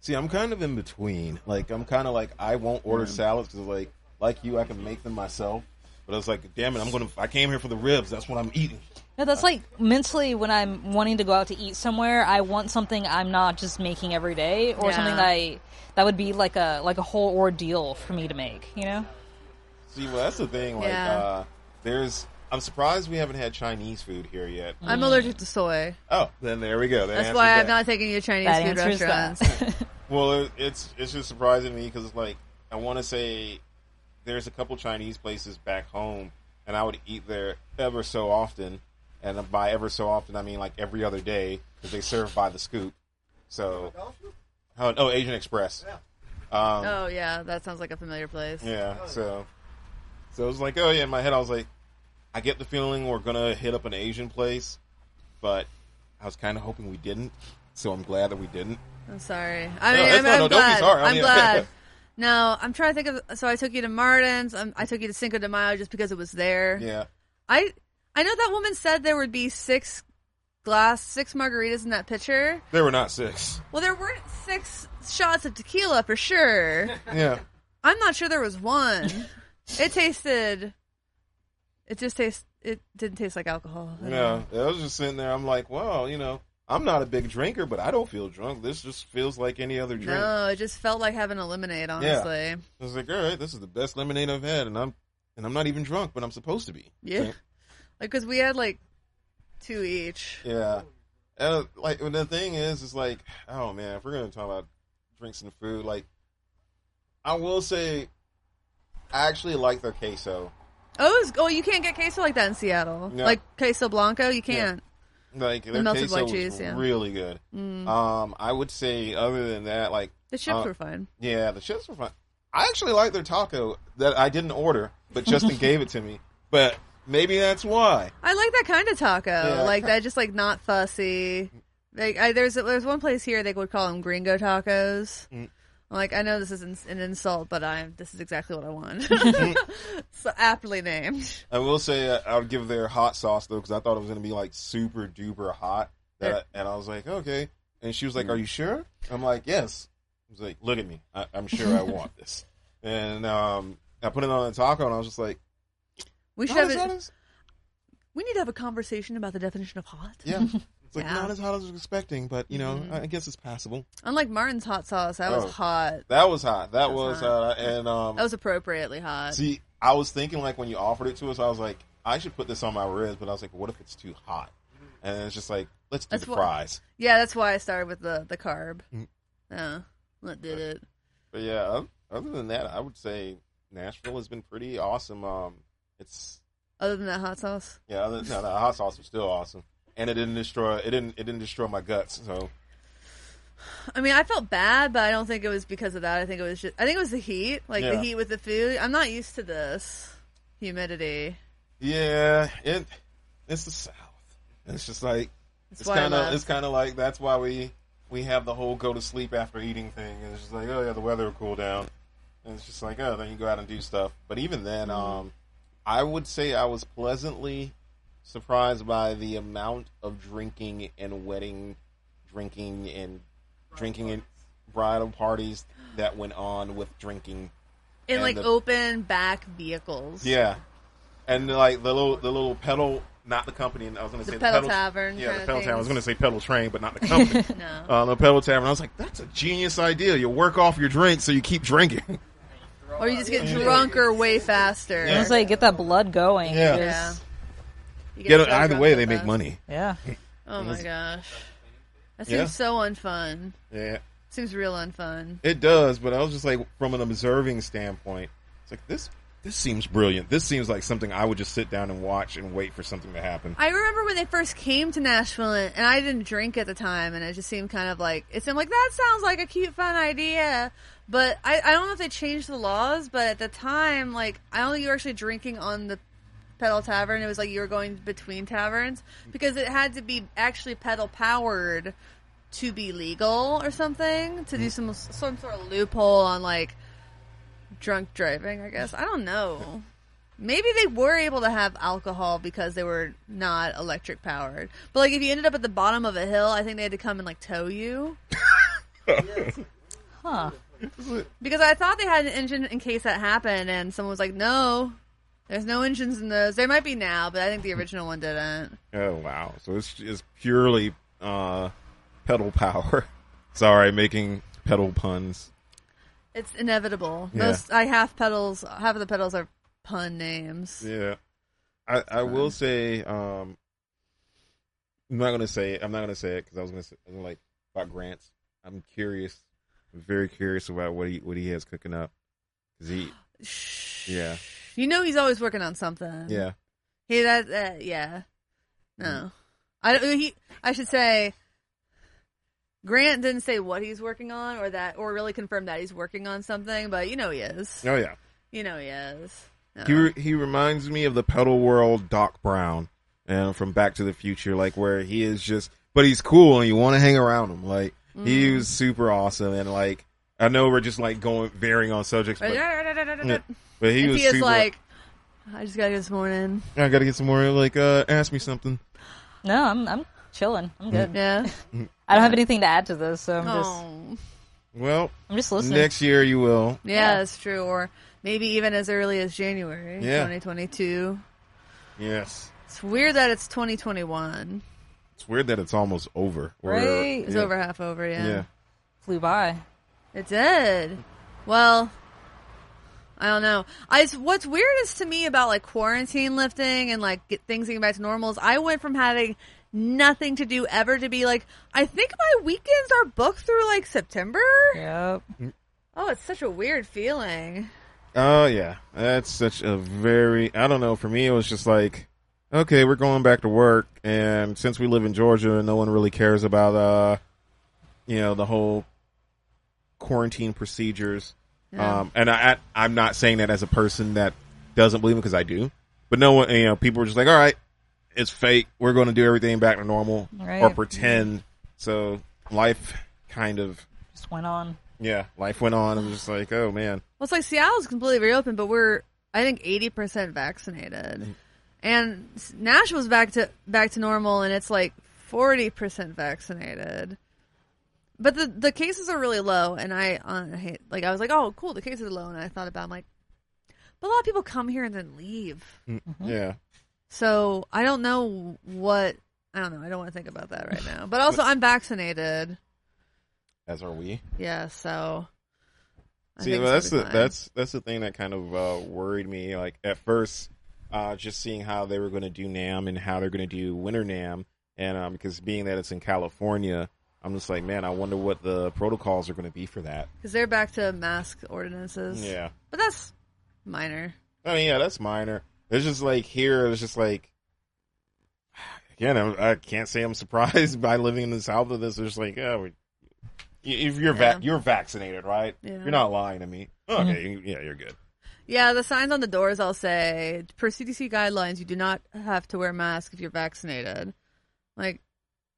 See, I'm kind of in between. Like, I'm kind of like I won't order hmm. salads because, like, like you, I can make them myself. But I was like, damn it, I'm gonna. I came here for the ribs. That's what I'm eating. No, that's like mentally when I'm wanting to go out to eat somewhere, I want something I'm not just making every day, or Yeah. something that I that would be like a like a whole ordeal for me to make. You know? See, well, that's the thing. Like, Yeah. uh, there's. I'm surprised we haven't had Chinese food here yet. I'm allergic to soy. Oh, then there we go. That That's why I'm that. not taking you to Chinese That food restaurants. Well, it, it's it's just surprising to me because like I want to say there's a couple Chinese places back home, and I would eat there ever so often, and by ever so often I mean like every other day because they serve by the scoop. So, oh, oh Asian Express. Um, oh yeah, that sounds like a familiar place. yeah, so so it was like, oh yeah, in my head I was like, I get the feeling we're gonna hit up an Asian place, but I was kind of hoping we didn't. So I'm glad that we didn't. I'm sorry. I No, mean, it's I'm, not- I'm no, don't be glad. sorry. I I'm mean- glad. No, I'm trying to think of. So I took you to Martin's. Um, I took you to Cinco de Mayo just because it was there. Yeah, I I know that woman said there would be six glass, six margaritas in that pitcher. there were not six. Well, there weren't six shots of tequila for sure. Yeah. I'm not sure there was one. it tasted. It just tastes. It didn't taste like alcohol. at all. Yeah, I was just sitting there. I'm like, well, you know, I'm not a big drinker, but I don't feel drunk. This just feels like any other drink. No, it just felt like having a lemonade. Honestly, I was like, all right, this is the best lemonade I've had, and I'm and I'm not even drunk, but I'm supposed to be. yeah. Like, because we had like two each. yeah. And uh, like the thing is, is like, oh man, if we're gonna talk about drinks and food, like, I will say, I actually like their queso. Oh, it's, oh, you can't get queso like that in Seattle. No. Like queso blanco, you can't. Like their melted queso white cheese, yeah. really good. Mm. Um, I would say other than that, like The chips uh, were fine. Yeah, the chips were fun. I actually like their taco that I didn't order, but Justin gave it to me. But maybe that's why. I like that kind of taco, Yeah. like that, just like not fussy. Like I, there's there's one place here they would call them gringo tacos. Mm. I'm like I know this is an, an insult, but I this is exactly what I want. so aptly named. I will say uh, I would give their hot sauce though because I thought it was going to be like super duper hot. That I- and I was like, okay. And she was like, "Are you sure?" I'm like, "Yes." I was like, "Look at me. I, I'm sure I want this." And um, I put it on the taco, and I was just like, We should "Not have as hot a, as we need to have a conversation about the definition of hot. yeah." It's like Yeah. not as hot as I was expecting, but you know. I I guess it's passable. Unlike Martin's hot sauce, that was Oh. hot. That was hot. That That's was hot. hot. And um, That was appropriately hot. See, I was thinking like when you offered it to us, I was like, I should put this on my ribs, but I was like, what if it's too hot? And it's just like, let's do That's the what- fries. Yeah, that's why I started with the the carb. Mm. Yeah, that did it. But yeah, oth- other than that, I would say Nashville has been pretty awesome. Um, it's Other than that hot sauce. yeah, other, no, the hot sauce was still awesome, and it didn't destroy it didn't it didn't destroy my guts. So I mean, I felt bad, but I don't think it was because of that. I think it was just I think it was the heat, like the heat with the food. I'm not used to this humidity. yeah, it it's the South. It's just like That's it's kind of it's kind of like that's why we we have the whole go to sleep after eating thing. And it's just like oh yeah, the weather will cool down, and it's just like oh then you go out and do stuff. But even then, Mm-hmm. um, I would say I was pleasantly surprised by the amount of drinking and wedding drinking and drinking and bridal parties that went on with drinking. in and like the- open back vehicles. Yeah, and like the little the little pedal. Not the company. I was going to The say pedal the tavern Yeah, the pedal tavern. I was going to say pedal train, but not the company. No. uh, the pedal tavern. I was like, that's a genius idea. You work off your drink so you keep drinking. or you just get drunker way faster. I was like, get that blood going. Yeah. Yeah. You Get so it, either drunk way, so they make fast. money. yeah. Oh my gosh, that seems Yeah. so unfun. Yeah, Seems real unfun. it does. But I was just like, from an observing standpoint, it's like this. This seems brilliant. This seems like something I would just sit down and watch and wait for something to happen. I remember when they first came to Nashville, and and I didn't drink at the time, and it just seemed kind of like it seemed like that sounds like a cute, fun idea. But I, I don't know if they changed the laws, but at the time, like I don't think you were actually drinking on the pedal tavern. It was like you were going between taverns because it had to be actually pedal powered to be legal or something to do mm. some some sort of loophole on like drunk driving. I guess I don't know. maybe they were able to have alcohol because they were not electric powered. But like if you ended up at the bottom of a hill, I think they had to come and like tow you. Huh. Because I thought they had an engine in case that happened, and someone was like, "No, there's no engines in those. There might be now, but I think the original one didn't." Oh wow! So it's it's purely uh, pedal power. Sorry, making pedal puns. It's inevitable. Yeah. Most I half pedals, half of the pedals are pun names. Yeah, I I will say um, I'm not gonna say it. I'm not gonna say it because I was gonna say I like about Grants. I'm curious. I'm very curious about what he what he has cooking up. 'Cause he yeah You know he's always working on something. yeah He that uh, yeah. No. I don't he I should say Grant didn't say what he's working on or that or really confirm that he's working on something, but you know he is. oh yeah. You know he is. No. He re- he reminds me of the pedal world Doc Brown, and from Back to the Future, like where he is just, but he's cool and you want to hang around him. Like he Mm. was super awesome, and like I know we're just like going varying on subjects, but, yeah, but he if was he is super. like I just got here this morning. I got to get some more. Like, uh, ask me something. No, I'm I'm chilling. I'm good. Yeah. I don't have anything to add to this, so I'm just Oh. Well, I'm just listening. next year you will. Yeah, Yeah. that's true. Or maybe even as early as January Yeah. 2022. Yes. It's weird that it's 2021. It's weird that it's almost over. Or- Right. It's yeah. over half over, yeah. Yeah. Flew by. It did. Well, I don't know. I what's weird is to me about like quarantine lifting and like get things getting back to normal is I went from having nothing to do ever to be like I think my weekends are booked through like September. Yep. Oh, it's such a weird feeling. Oh yeah, that's such a very. I don't know. For me, it was just like, okay, we're going back to work, and since we live in Georgia, no one really cares about, uh, you know, the whole quarantine procedures. Yeah. Um, and I, I, I'm not saying that as a person that doesn't believe it because I do, but no one, you know, people were just like, all right, it's fake. We're going to do everything back to normal Right. or pretend. So life kind of, Just went on. yeah, life went on. I'm just like, oh man. Well, it's like Seattle's completely reopened, but we're I think 80% vaccinated. Mm. And Nashville's back to back to normal and it's like 40% vaccinated. But the the cases are really low and I uh, hate like I was like, "Oh, cool, the cases are low." And I thought about it, I'm like, but a lot of people come here and then leave. Mm, mm-hmm. Yeah. So, I don't know what I don't know. I don't want to think about that right now. But also I'm vaccinated. As are we. Yeah, so I See, well, that's the fine. that's that's the thing that kind of uh, worried me. Like at first, uh, just seeing how they were going to do NAMM and how they're going to do Winter NAMM, and um, because being that it's in California, I'm just like, man, I wonder what the protocols are going to be for that. Because they're back to mask ordinances. Yeah, But that's minor. I mean, yeah, that's minor. It's just like here, it's just like. Again, I'm, I can't say I'm surprised by living in the south of this. It's like, oh, we, if you're Yeah. va- you're vaccinated, right? Yeah. You're not lying to me. Okay, you- yeah, you're good. Yeah, the signs on the doors all say, per CDC guidelines, you do not have to wear a mask if you're vaccinated. Like,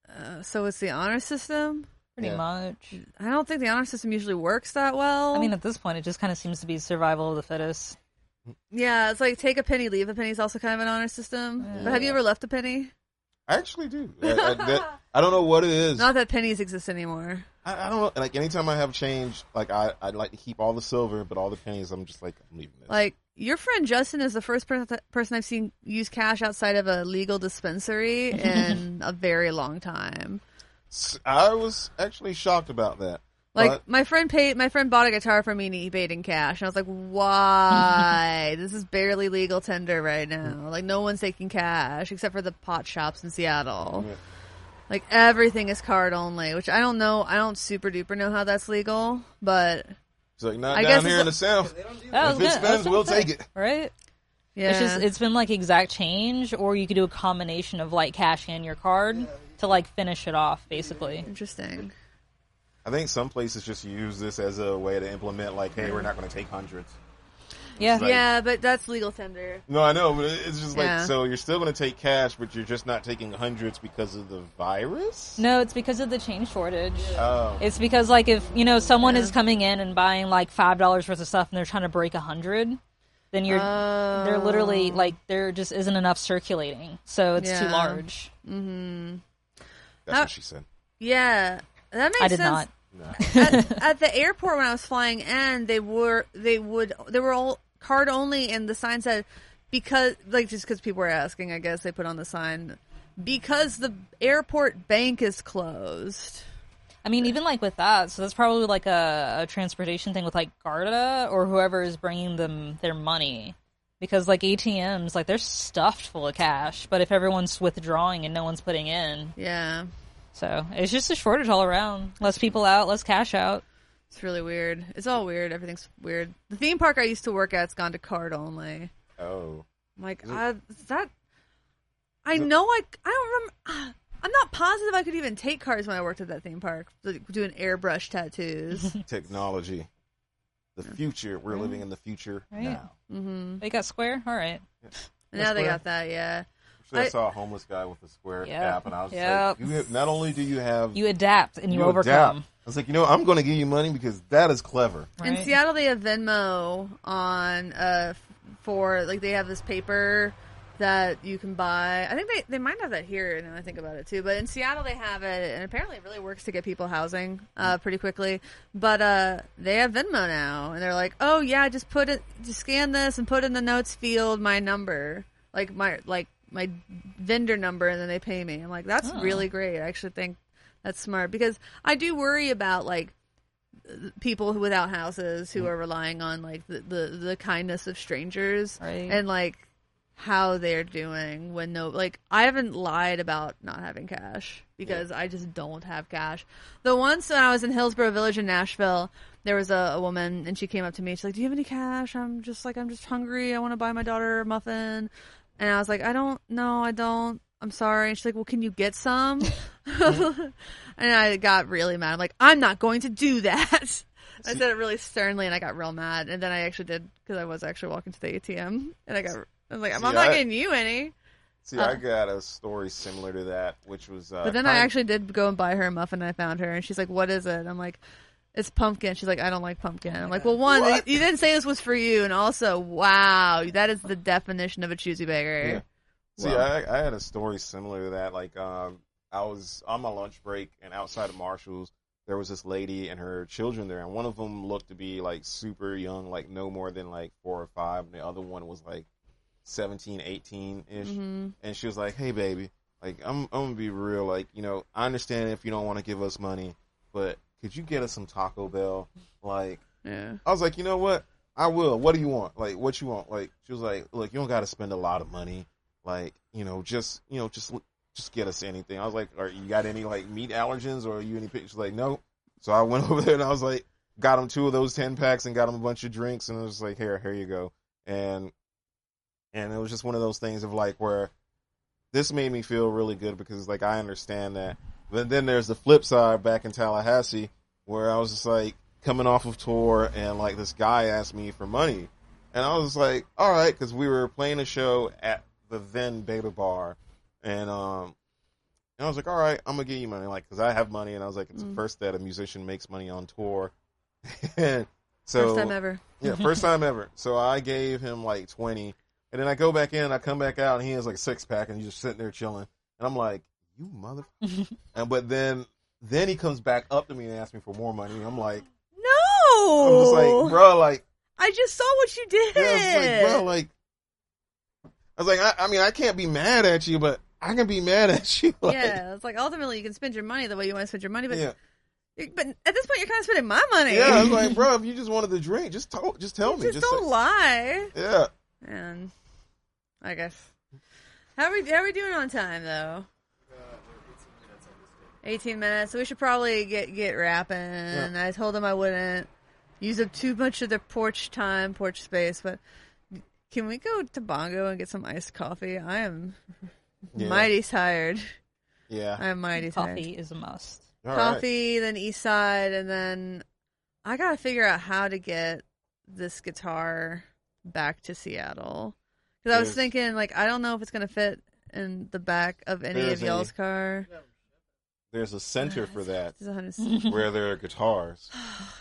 uh, so it's the honor system? Pretty Yeah. much. I don't think the honor system usually works that well. I mean, at this point, it just kind of seems to be survival of the fittest. Yeah, it's like take a penny, leave a penny is also kind of an honor system. But have you ever left a penny? I actually do. I, I, that- I don't know what it is. Not that pennies exist anymore. I, I don't know. Like anytime I have change, like I I like to keep all the silver, but all the pennies, I'm just like I'm leaving this. Like, your friend Justin is the first per- person I've seen use cash outside of a legal dispensary in a very long time. I was actually shocked about that. Like But- my friend paid, my friend bought a guitar for me and he paid in cash, and I was like, "Why? this is barely legal tender right now. Like no one's taking cash except for the pot shops in Seattle. Yeah. Like everything is card only, which I don't know. I don't super duper know how that's legal, but it's like not I down guess here in the south. That was If it good. Spends, we'll take it. Right? yeah, It's just it's been like exact change, or you could do a combination of like cash and your card to like finish it off, basically. interesting. I think some places just use this as a way to implement, like, hey, we're not going to take hundreds. Yeah. Like- yeah, but that's legal tender. No, I know, but it's just like Yeah. so you're still going to take cash, but you're just not taking hundreds because of the virus. No, it's because of the chain shortage. Oh, It's because like if you know someone is coming in and buying like five dollars worth of stuff and they're trying to break a hundred, then you're they're literally like there just isn't enough circulating, so it's too large. Mm-hmm. That's How- what she said. Yeah, that makes I did sense. not. No. at, at the airport when I was flying in, they were they would they were all card only, and the sign said because like just because people were asking, I guess they put on the sign because the airport bank is closed. I mean, even like with that, so that's probably like a, a transportation thing with like Garda or whoever is bringing them their money. Because like ATMs, like they're stuffed full of cash, but if everyone's withdrawing and no one's putting in, Yeah, so it's just a shortage all around. Less people out, less cash out. it's really weird. It's all weird. Everything's weird. The theme park I used to work at's gone to card only. Oh. I'm like, Is it- uh, is that? I know I I don't remember. I'm not positive I could even take cards when I worked at that theme park, like, doing airbrush tattoos. Technology. The future. We're living in the future Right. now. hmm They got Square, all right. Now they got that, yeah. So I, I- saw a homeless guy with a square Yep. app, and I was Yep. like, you have, not only do you have You adapt and you, adapt. overcome. I was like, you know, I'm going to give you money because that is clever. In Seattle, they have Venmo on uh for like they have this paper that you can buy. I think they they might have that here. Now I think about it too. But in Seattle, they have it, and apparently it really works to get people housing uh, pretty quickly. But uh, they have Venmo now, and they're like, oh yeah, just put it, just scan this and put in the notes field my number, like my like my vendor number, and then they pay me. I'm like, that's Oh. really great. I actually think that's smart because I do worry about like people who without houses who mm. are relying on like the, the, the kindness of strangers Right. and like how they're doing when no like I haven't lied about not having cash because I just don't have cash. The once when I was in Hillsboro Village in Nashville, there was a, a woman and she came up to me. She's like, "Do you have any cash? I'm just like I'm just hungry. I want to buy my daughter a muffin." And I was like, "I don't. No, I don't. I'm sorry." And she's like, "Well, can you get some?" and I got really mad. I'm like, "I'm not going to do that." I said it really sternly, and I got real mad. And then I actually did because I was actually walking to the ATM, and I got. I was like, "I'm See, not I- getting you any." See, Uh. I got a story similar to that, which was. Uh, But then I actually did go and buy her a muffin. And I found her, and she's like, "What is it?" I'm like, "It's pumpkin." She's like, "I don't like pumpkin." I'm like, "Well, one, What? you didn't say this was for you, and also, wow, that is the definition of a choosy beggar." Yeah. See, Wow. I, I had a story similar to that. Like, um, I was on my lunch break, and outside of Marshalls, there was this lady and her children there, and one of them looked to be like super young, like no more than like four or five, and the other one was like 17, 18 ish. hmm And she was like, "Hey, baby, like I'm, I'm gonna be real. Like, you know, I understand if you don't want to give us money, but could you get us some Taco Bell? Like, Yeah. I was like, you know what? I will. What do you want? Like, what you want? Like, she was like, look, you don't got to spend a lot of money. Like, you know, just, you know, just, just get us anything. I was like, are you got any like meat allergens or are you any? She's like, no. So I went over there and I was like, got him two of those ten packs and got him a bunch of drinks and I was like, here, here you go. And, and it was just one of those things of like where this made me feel really good because like I understand that. But then there's the flip side back in Tallahassee where I was just like coming off of tour and like this guy asked me for money. And I was like, all right, because we were playing a show at the then Beta Bar. And, um, and I was like, all right, I'm going to give you money. Like, because I have money. And I was like, it's Mm. the first that a musician makes money on tour. and so, First time ever. yeah, first time ever. So I gave him like 20. And then I go back in, I come back out, and he has like a six pack, and he's just sitting there chilling. And I'm like, you mother. and but then then he comes back up to me and asks me for more money. I'm like, No, I'm just like, bro, like, I just saw what you did. yeah, like, bro, like, I was like, I, I mean, I can't be mad at you, but I can be mad at you. Like, yeah, it's like ultimately you can spend your money the way you want to spend your money, but yeah, but at this point you're kind of spending my money. yeah. I was like, bro, if you just wanted to drink, just tell, just tell me, just, just don't say- lie. yeah. And I guess how are we how are we doing on time though? Eighteen minutes. So we should probably get get wrapping. I told him I wouldn't use up too much of the porch time, porch space, but can we go to Bongo and get some iced coffee? I am Yeah. mighty tired. Yeah. I am mighty tired. Coffee is a must. All right. Coffee, then East Side, and then I gotta figure out how to get this guitar back to Seattle. Because I was thinking, like, I don't know if it's gonna fit in the back of any There's of y'all's car. There's a center for that It's a hundred- where there are guitars.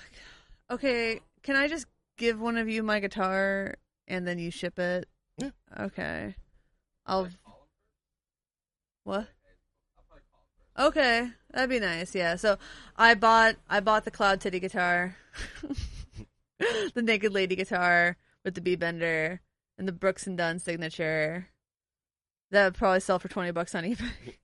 okay, can I just give one of you my guitar and then you ship it. Yeah. Okay. I'll. What? Okay, that'd be nice. Yeah. So I bought I bought the Cloud Titty guitar, the Naked Lady guitar with the B bender, and the Brooks and Dunn signature. That would probably sell for twenty bucks on eBay.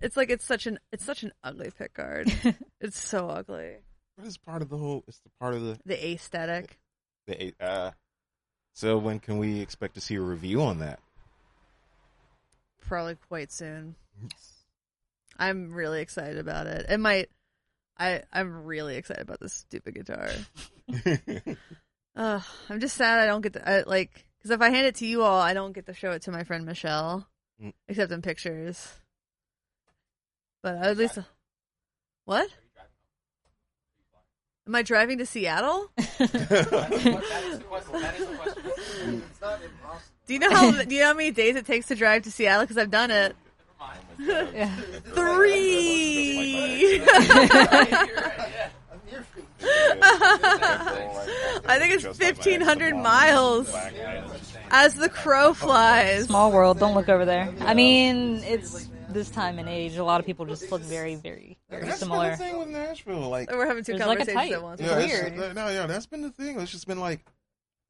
It's like it's such an it's such an ugly pick guard. it's so ugly. It's part of the whole? It's the part of the The aesthetic. the uh. So when can we expect to see a review on that? Probably quite soon. I'm really excited about it. It might. I I'm really excited about this stupid guitar. Ugh, I'm just sad I don't get to I, like because if I hand it to you all, I don't get to show it to my friend Michelle, Mm. except in pictures. But at least, what? Am I driving to Seattle? Do you know how do you know how many days it takes to drive to Seattle? Because I've done it. Yeah. Three. I think it's 1,500 miles as the crow flies. Small world. Don't look over there. I mean, it's this time and age. A lot of people just look very, very, very That's been similar. the thing with Nashville. Like, We're having two There's like conversations type. at once. yeah, It's it's- weird. no, yeah, that's been the thing. It's just been like,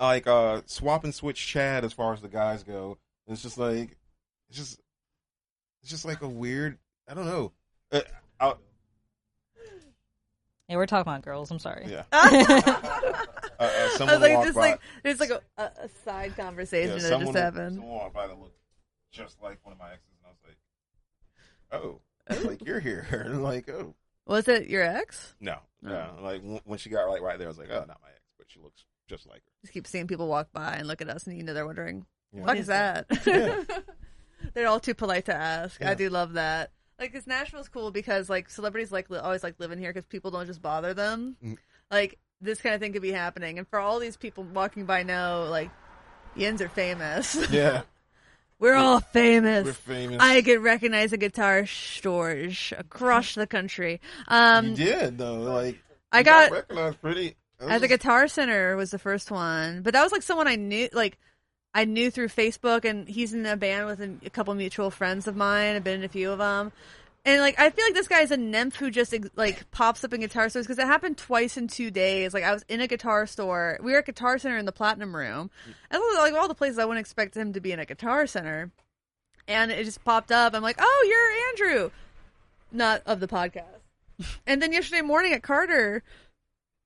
like uh, swap and switch Chad as far as the guys go. It's just like, it's just, it's just like a weird. I don't know. Uh, I, Yeah, we're talking about girls. I'm sorry. yeah. I Uh, uh, was someone like, walked just by. like, there's like a, a, a side conversation yeah, that someone, just happened. someone walked by that looked just like one of my exes, and I was like, "Oh, like you're here." Like, "Oh, Was it your ex? no, Oh. no." Like w- when she got like right there, I was like, "Oh, not my ex," but she looks just like her. Just keep seeing people walk by and look at us, and you know they're wondering, Yeah. "What is that?" Yeah. they're all too polite to ask. I do love that. Like, cause Nashville's cool because like celebrities like li- always like living here because people don't just bother them. Mm. Like this kind of thing could be happening, and for all these people walking by know like, Yens are famous. Yeah, We're all famous. we're famous. I could recognize at guitar stores across the country. Um, you did though. Like I you got recognized pretty. at the Guitar Center was the first one, but that was like someone I knew, like I knew through Facebook, and he's in a band with a, a couple mutual friends of mine. I've been in a few of them, and like I feel like this guy is a nymph who just like pops up in guitar stores because it happened twice in two days. Like I was in a guitar store, we were at Guitar Center in the Platinum Room, and like all the places I wouldn't expect him to be in a Guitar Center, and it just popped up. I'm like, oh, you're Andrew, not of the podcast. And then yesterday morning at Carter,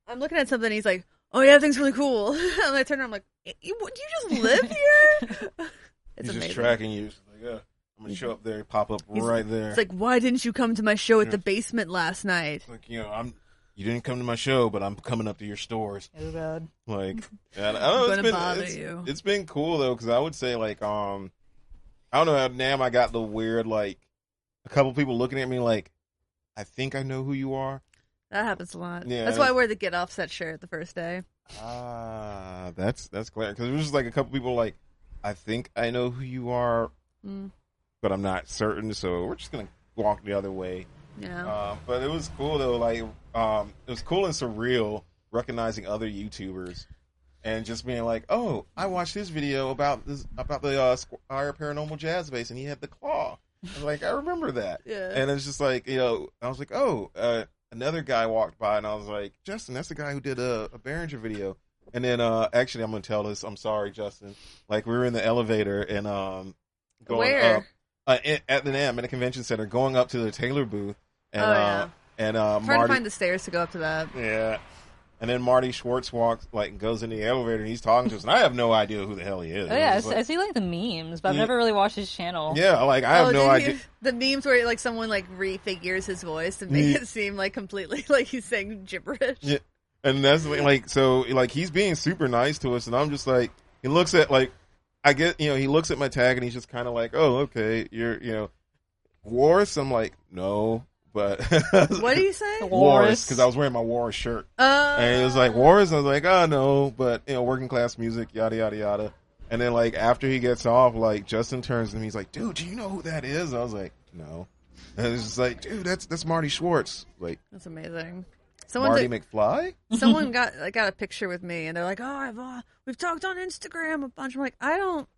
I'm looking at something. He's like, "Oh yeah, everything's really cool." and I turn around. I'm like, "You, do you just live here?" it's He's amazing. just tracking you. She's like, yeah, I'm gonna show up there, pop up He's- right there. It's like, why didn't you come to my show at the basement last night? Like, you know, I'm. You didn't come to my show, but I'm coming up to your stores. Oh god. Like, and I don't know. I'm It's gonna been bother it's, you. it's been cool though, because I would say like, um, I don't know. Now I got the weird like, a couple people looking at me like, I think I know who you are. That happens a lot. Yeah, That's why I wear the Get Offset shirt the first day. Ah, that's that's clear. Because it was just like a couple people like, I think I know who you are, Mm, but I'm not certain. So we're just gonna walk the other way. yeah. Uh, but it was cool though. Like, um, it was cool and surreal recognizing other YouTubers and just being like, "Oh, I watched this video about this about the uh, Squier Paranormal Jazz Bass, and he had the claw." I was like, I remember that. Yeah. And it's just like, you know, I was like, "Oh." Uh, another guy walked by, and I was like, "Justin, that's the guy who did a, a Behringer video." And then, uh, actually, I'm gonna tell this. I'm sorry, Justin. Like, we were in the elevator and um, going Where? up uh, at the NAMM at a convention center, going up to the Taylor booth, and Oh, uh, and uh, I'm trying Marty, to find the stairs to go up to that. yeah, and then Marty Schwartz walks like goes in the elevator and he's talking to us, and I have no idea who the hell he is. Oh yeah, I It's see, I like- see like the memes, but I've Yeah. never really watched his channel. yeah, like I have oh, no idea. you- the memes where like someone like refigures his voice to make Yeah. it seem like completely like he's saying gibberish. Yeah. And that's like, like so like he's being super nice to us, and I'm just like he looks at like I get you know he looks at my tag and he's just kind of like oh okay you're you know Wars I'm like no but What do you say? Wars. Wars because I was wearing my Wars shirt. Uh, and it was like Wars I was like oh no but you know working class music yada yada yada. And then like after he gets off like Justin turns to me he's like dude do you know who that is? I was like no. And it's just like dude that's that's Marty Schwartz. Like That's amazing. Someone Marty took- McFly. someone got like, got a picture with me, and they're like, "Oh, I've uh, we've talked on Instagram a bunch." I'm like, I don't.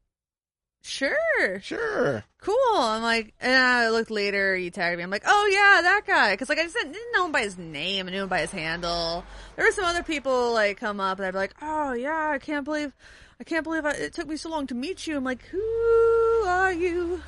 Sure, Sure. cool. I'm like, and I looked later. You tagged me. I'm like, oh yeah, that guy. Because like I just didn't, didn't know him by his name. I knew him by his handle. There were some other people like come up and I'd be like, oh yeah, I can't believe, I can't believe I, it took me so long to meet you. I'm like, who are you?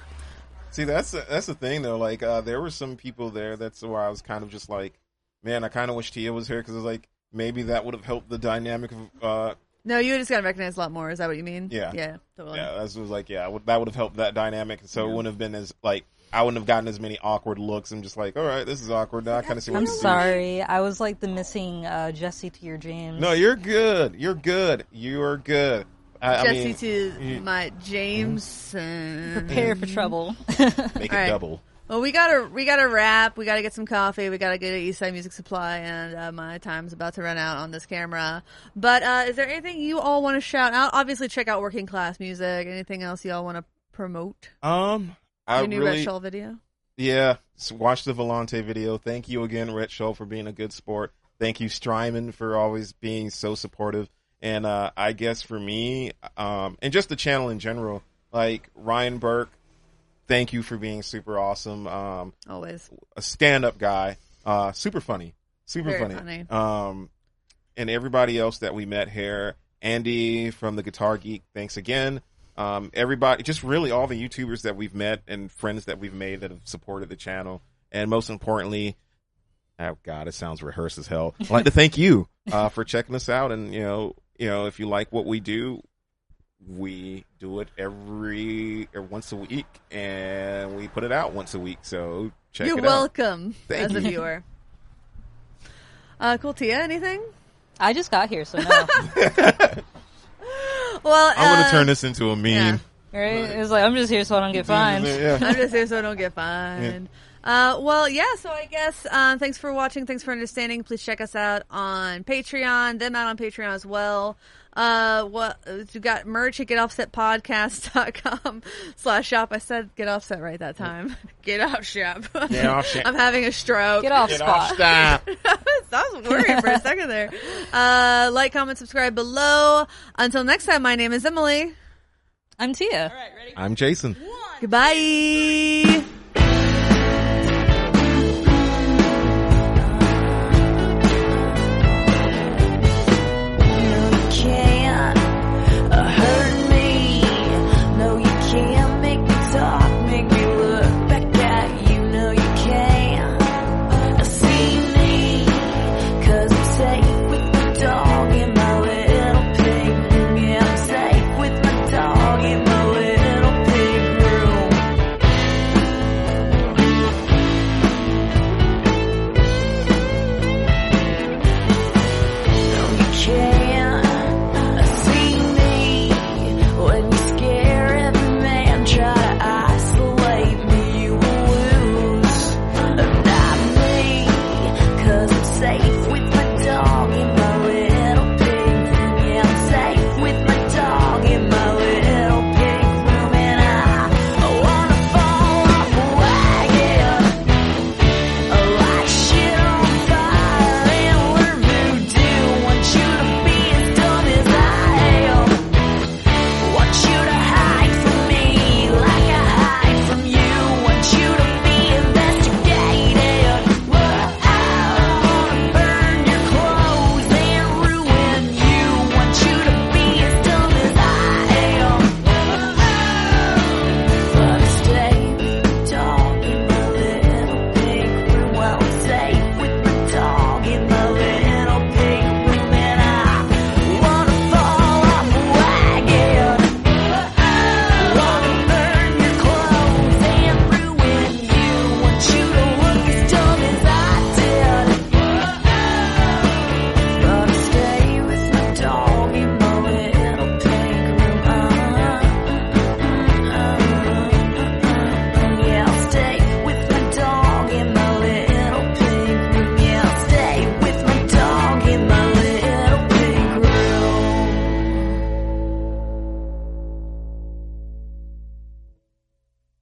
See, that's that's the thing though. Like, uh, there were some people there. That's where I was kind of just like, man, I kind of wish Tia was here because it's like maybe that would have helped the dynamic of. Uh, No, you just got to recognize a lot more. Is that what you mean? Yeah. yeah, totally. yeah, that was like, yeah, would- that would have helped that dynamic. So it wouldn't have been as like I wouldn't have gotten as many awkward looks. I'm just like, all right, this is awkward. Now I kind of see what I'm to do. sorry. I was like the missing uh, Jesse to your James. No, you're good. You're good. You are good. I, I Jesse mean, to you- my Jameson. Prepare for trouble. make it All right. double. Well, we gotta we gotta wrap. We gotta get some coffee. We gotta get to Eastside Music Supply, and uh, my time's about to run out on this camera. But uh, is there anything you all want to shout out? Obviously, check out Working Class Music. Anything else you all want to promote? Um, I Your new really, Rhett Shull video. Yeah, watch the Volante video. Thank you again, Rhett Shull, for being a good sport. Thank you, Strymon, for always being so supportive. And uh, I guess for me, um, and just the channel in general, like Ryan Burke, thank you for being super awesome. Um, Always. a stand-up guy, uh, super funny, super Very funny. funny. Um, and everybody else that we met here, Andy from the Guitar Geek, thanks again. Um, everybody, just really all the YouTubers that we've met and friends that we've made that have supported the channel, and most importantly, oh god, it sounds rehearsed as hell. I'd like to thank you uh, for checking us out, and you know, you know, if you like what we do, we do it every or once a week, and we put it out once a week. So check You're it out. welcome Thank as a viewer. Uh, cool, Tia. Anything? I just got here, so no. Well, I'm gonna uh, turn this into a meme. yeah. right? It was like I'm just here so I don't get fined. Yeah. I'm just here so I don't get fined. Uh, well, yeah. So I guess um, thanks for watching. Thanks for understanding. Please check us out on Patreon. Them out on Patreon as well. Uh, what you got merch at getoffsetpodcast.com slash shop. I said get offset right that time. Get off shop. Get off shop. I'm having a stroke. Get off Get spot. off stop. I was worried for a second there. Uh, like, comment, subscribe below. Until next time, my name is Emily. I'm Tia. I'm Jason. Goodbye.